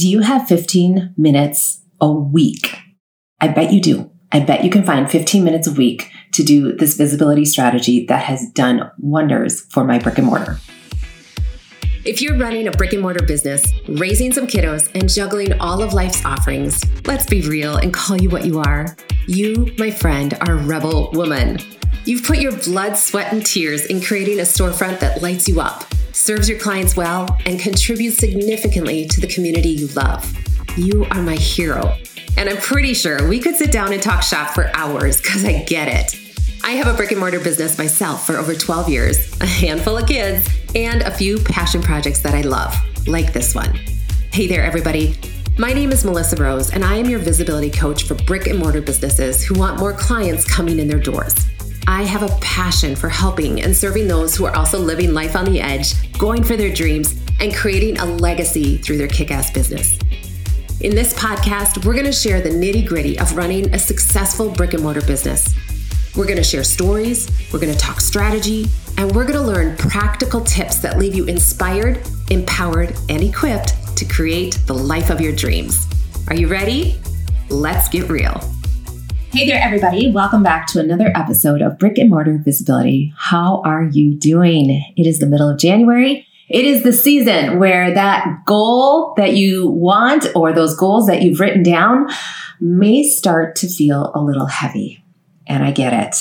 Do you have 15 minutes a week? I bet you do. I bet you can find 15 minutes a week to do this visibility strategy that has done wonders for my brick and mortar. If you're running a brick and mortar business, raising some kiddos, and juggling all of life's offerings, let's be real and call you what you are. You, my friend, are a rebel woman. You've put your blood, sweat, and tears in creating a storefront that lights you up, serves your clients well, and contributes significantly to the community you love. You are my hero. And I'm pretty sure we could sit down and talk shop for hours because I get it. I have a brick and mortar business myself for over 12 years, a handful of kids, and a few passion projects that I love, like this one. Hey there, everybody. My name is Melissa Rose, and I am your visibility coach for brick and mortar businesses who want more clients coming in their doors. I have a passion for helping and serving those who are also living life on the edge, going for their dreams, and creating a legacy through their kick ass business. In this podcast, we're going to share the nitty gritty of running a successful brick and mortar business. We're going to share stories, we're going to talk strategy, and we're going to learn practical tips that leave you inspired, empowered, and equipped to create the life of your dreams. Are you ready? Let's get real. Hey there, everybody. Welcome back to another episode of Brick and Mortar Visibility. How are you doing? It is the middle of January. It is the season where that goal that you want or those goals that you've written down may start to feel a little heavy and I get it.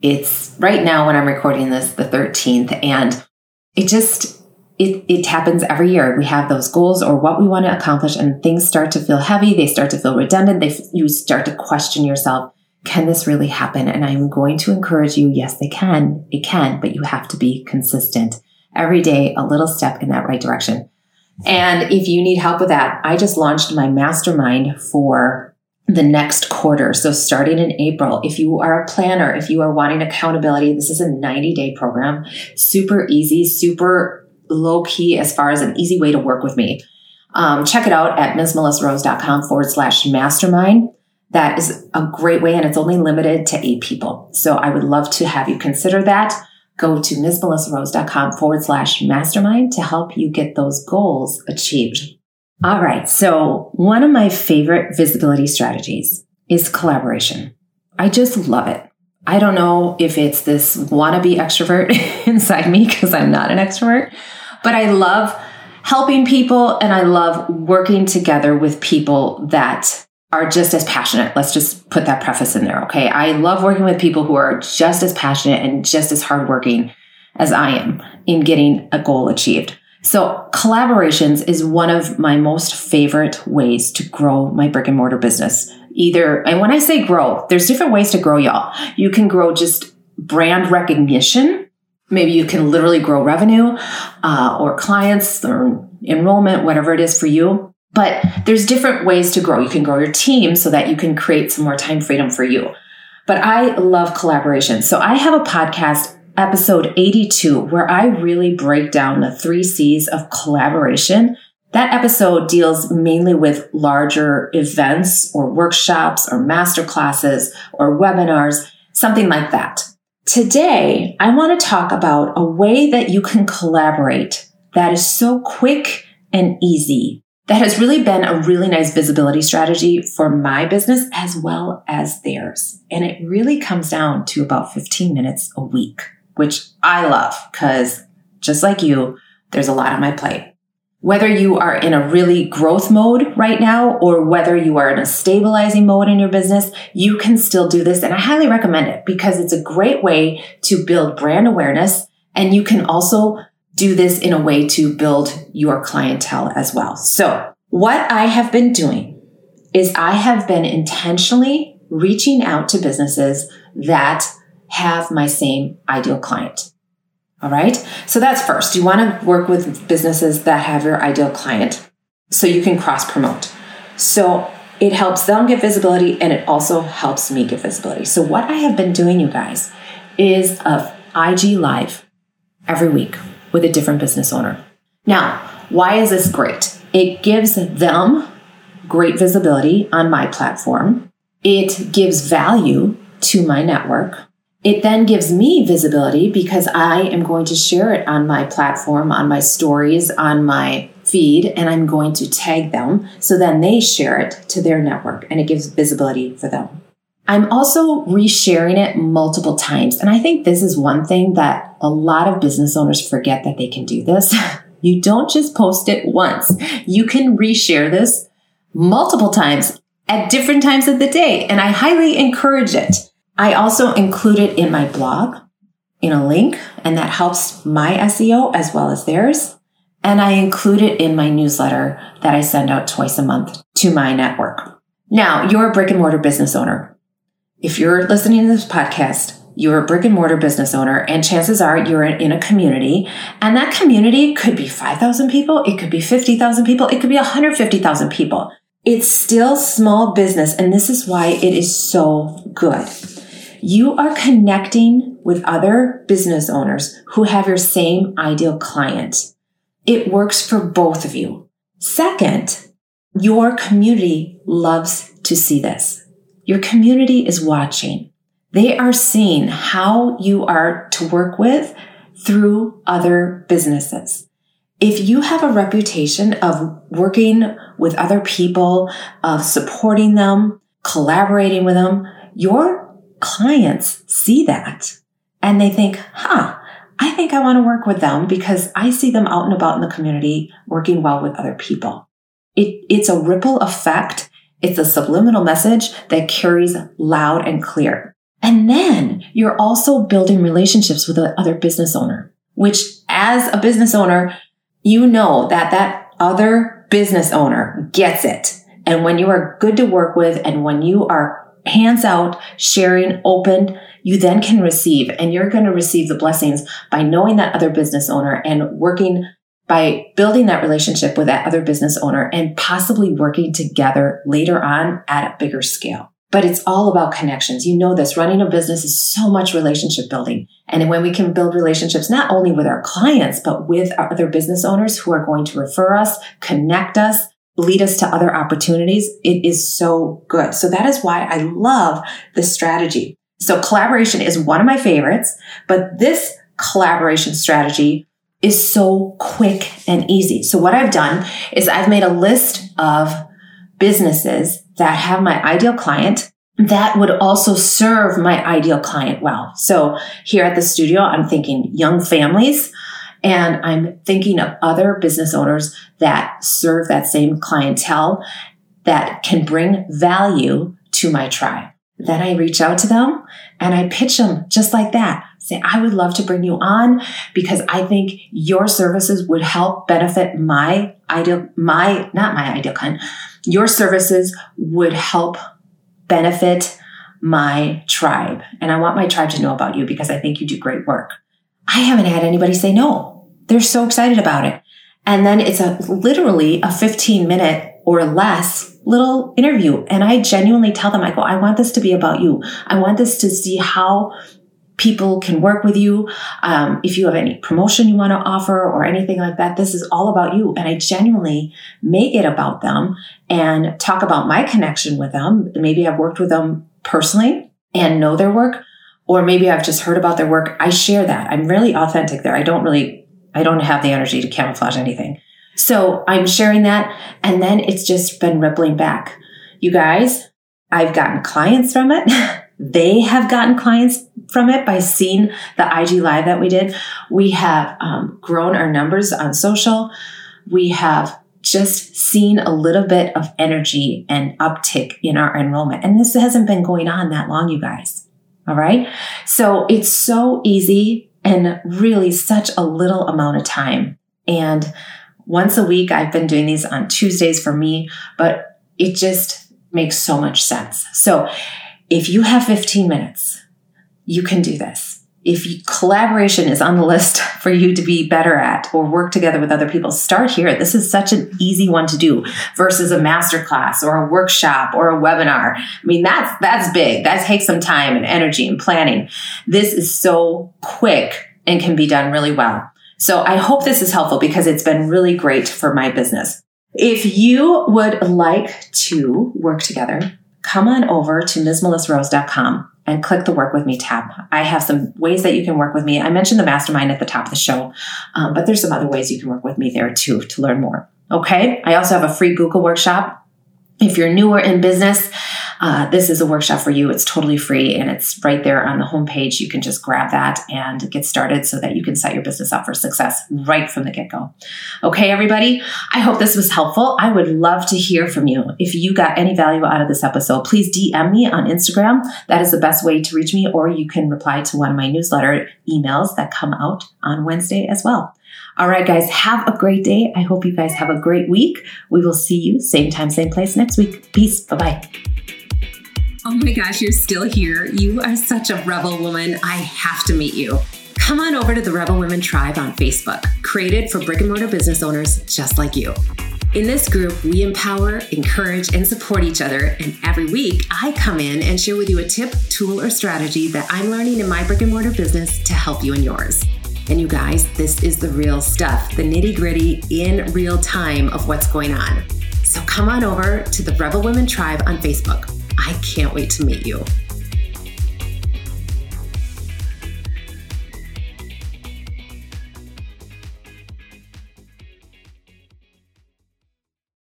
It's right now when I'm recording this, the 13th, and it just, it, it happens every year. We have those goals or what we want to accomplish, and things start to feel heavy. They start to feel redundant. They, you start to question yourself. Can this really happen? And I'm going to encourage you. Yes, they can. It can, but you have to be consistent every day, a little step in that right direction. And if you need help with that, I just launched my mastermind for the next quarter. So starting in April, if you are a planner, if you are wanting accountability, this is a 90 day program, super easy, super low key as far as an easy way to work with me. Um, check it out at msmelissarose.com forward slash mastermind. That is a great way and it's only limited to eight people. So I would love to have you consider that. Go to msmelissarose.com forward slash mastermind to help you get those goals achieved. All right. So one of my favorite visibility strategies is collaboration. I just love it. I don't know if it's this wannabe extrovert inside me because I'm not an extrovert, but I love helping people and I love working together with people that are just as passionate. Let's just put that preface in there. Okay. I love working with people who are just as passionate and just as hardworking as I am in getting a goal achieved. So collaborations is one of my most favorite ways to grow my brick and mortar business. Either, and when I say grow, there's different ways to grow y'all. You can grow just brand recognition. Maybe you can literally grow revenue uh, or clients or enrollment, whatever it is for you. But there's different ways to grow. You can grow your team so that you can create some more time freedom for you. But I love collaboration. So I have a podcast episode 82, where I really break down the three C's of collaboration. That episode deals mainly with larger events or workshops or master classes or webinars, something like that. Today, I want to talk about a way that you can collaborate that is so quick and easy. That has really been a really nice visibility strategy for my business as well as theirs. And it really comes down to about 15 minutes a week which I love because just like you, there's a lot on my plate. Whether you are in a really growth mode right now or whether you are in a stabilizing mode in your business, you can still do this. And I highly recommend it because it's a great way to build brand awareness. And you can also do this in a way to build your clientele as well. So what I have been doing is I have been intentionally reaching out to businesses that have my same ideal client. All right. So that's first. You want to work with businesses that have your ideal client so you can cross promote. So it helps them get visibility and it also helps me get visibility. So what I have been doing, you guys, is a IG live every week with a different business owner. Now, why is this great? It gives them great visibility on my platform. It gives value to my network. It then gives me visibility because I am going to share it on my platform, on my stories, on my feed and I'm going to tag them so then they share it to their network and it gives visibility for them. I'm also resharing it multiple times. And I think this is one thing that a lot of business owners forget that they can do this. you don't just post it once. You can reshare this multiple times at different times of the day. And I highly encourage it. I also include it in my blog in a link, and that helps my SEO as well as theirs. And I include it in my newsletter that I send out twice a month to my network. Now, you're a brick and mortar business owner. If you're listening to this podcast, you're a brick and mortar business owner, and chances are you're in a community, and that community could be 5,000 people, it could be 50,000 people, it could be 150,000 people. It's still small business, and this is why it is so good. You are connecting with other business owners who have your same ideal client. It works for both of you. Second, your community loves to see this. Your community is watching. They are seeing how you are to work with through other businesses. If you have a reputation of working with other people, of supporting them, collaborating with them, your clients see that and they think, huh, I think I want to work with them because I see them out and about in the community working well with other people. It, it's a ripple effect. It's a subliminal message that carries loud and clear. And then you're also building relationships with the other business owner, which as a business owner, you know that that other business owner gets it. And when you are good to work with and when you are hands out, sharing, open, you then can receive and you're going to receive the blessings by knowing that other business owner and working by building that relationship with that other business owner and possibly working together later on at a bigger scale. But it's all about connections. You know this. Running a business is so much relationship building. And when we can build relationships, not only with our clients, but with other business owners who are going to refer us, connect us, lead us to other opportunities, it is so good. So that is why I love this strategy. So collaboration is one of my favorites, but this collaboration strategy is so quick and easy. So what I've done is I've made a list of businesses that have my ideal client that would also serve my ideal client well. So here at the studio, I'm thinking young families and I'm thinking of other business owners that serve that same clientele that can bring value to my tribe. Then I reach out to them and I pitch them just like that. Say, I would love to bring you on because I think your services would help benefit my ideal, my, not my ideal client, your services would help benefit my tribe. And I want my tribe to know about you because I think you do great work. I haven't had anybody say no. They're so excited about it. And then it's a literally a 15 minute or less little interview. And I genuinely tell them, I go, I want this to be about you. I want this to see how people can work with you. Um, if you have any promotion you want to offer or anything like that, this is all about you. And I genuinely make it about them and talk about my connection with them. Maybe I've worked with them personally and know their work, or maybe I've just heard about their work. I share that. I'm really authentic there. I don't really, I don't have the energy to camouflage anything. So I'm sharing that. And then it's just been rippling back. You guys, I've gotten clients from it. they have gotten clients from it by seeing the IG live that we did. We have um, grown our numbers on social. We have just seen a little bit of energy and uptick in our enrollment. And this hasn't been going on that long, you guys. All right. So it's so easy and really such a little amount of time. And once a week. I've been doing these on Tuesdays for me, but it just makes so much sense. So if you have 15 minutes, you can do this. If you, collaboration is on the list for you to be better at or work together with other people, start here. This is such an easy one to do versus a masterclass or a workshop or a webinar. I mean, that's, that's big. That takes some time and energy and planning. This is so quick and can be done really well. So I hope this is helpful because it's been really great for my business. If you would like to work together, come on over to MsMelissaRose.com and click the work with me tab. I have some ways that you can work with me. I mentioned the mastermind at the top of the show, um, but there's some other ways you can work with me there too to learn more. Okay. I also have a free Google workshop. If you're newer in business, uh, this is a workshop for you. It's totally free and it's right there on the homepage. You can just grab that and get started so that you can set your business up for success right from the get go. Okay, everybody. I hope this was helpful. I would love to hear from you. If you got any value out of this episode, please DM me on Instagram. That is the best way to reach me, or you can reply to one of my newsletter emails that come out on Wednesday as well. All right, guys, have a great day. I hope you guys have a great week. We will see you same time, same place next week. Peace. Bye bye. Oh my gosh, you're still here. You are such a rebel woman. I have to meet you. Come on over to the Rebel Women Tribe on Facebook, created for brick and mortar business owners just like you. In this group, we empower, encourage, and support each other. And every week, I come in and share with you a tip, tool, or strategy that I'm learning in my brick and mortar business to help you in yours. And you guys, this is the real stuff, the nitty gritty in real time of what's going on. So come on over to the Rebel Women Tribe on Facebook. I can't wait to meet you.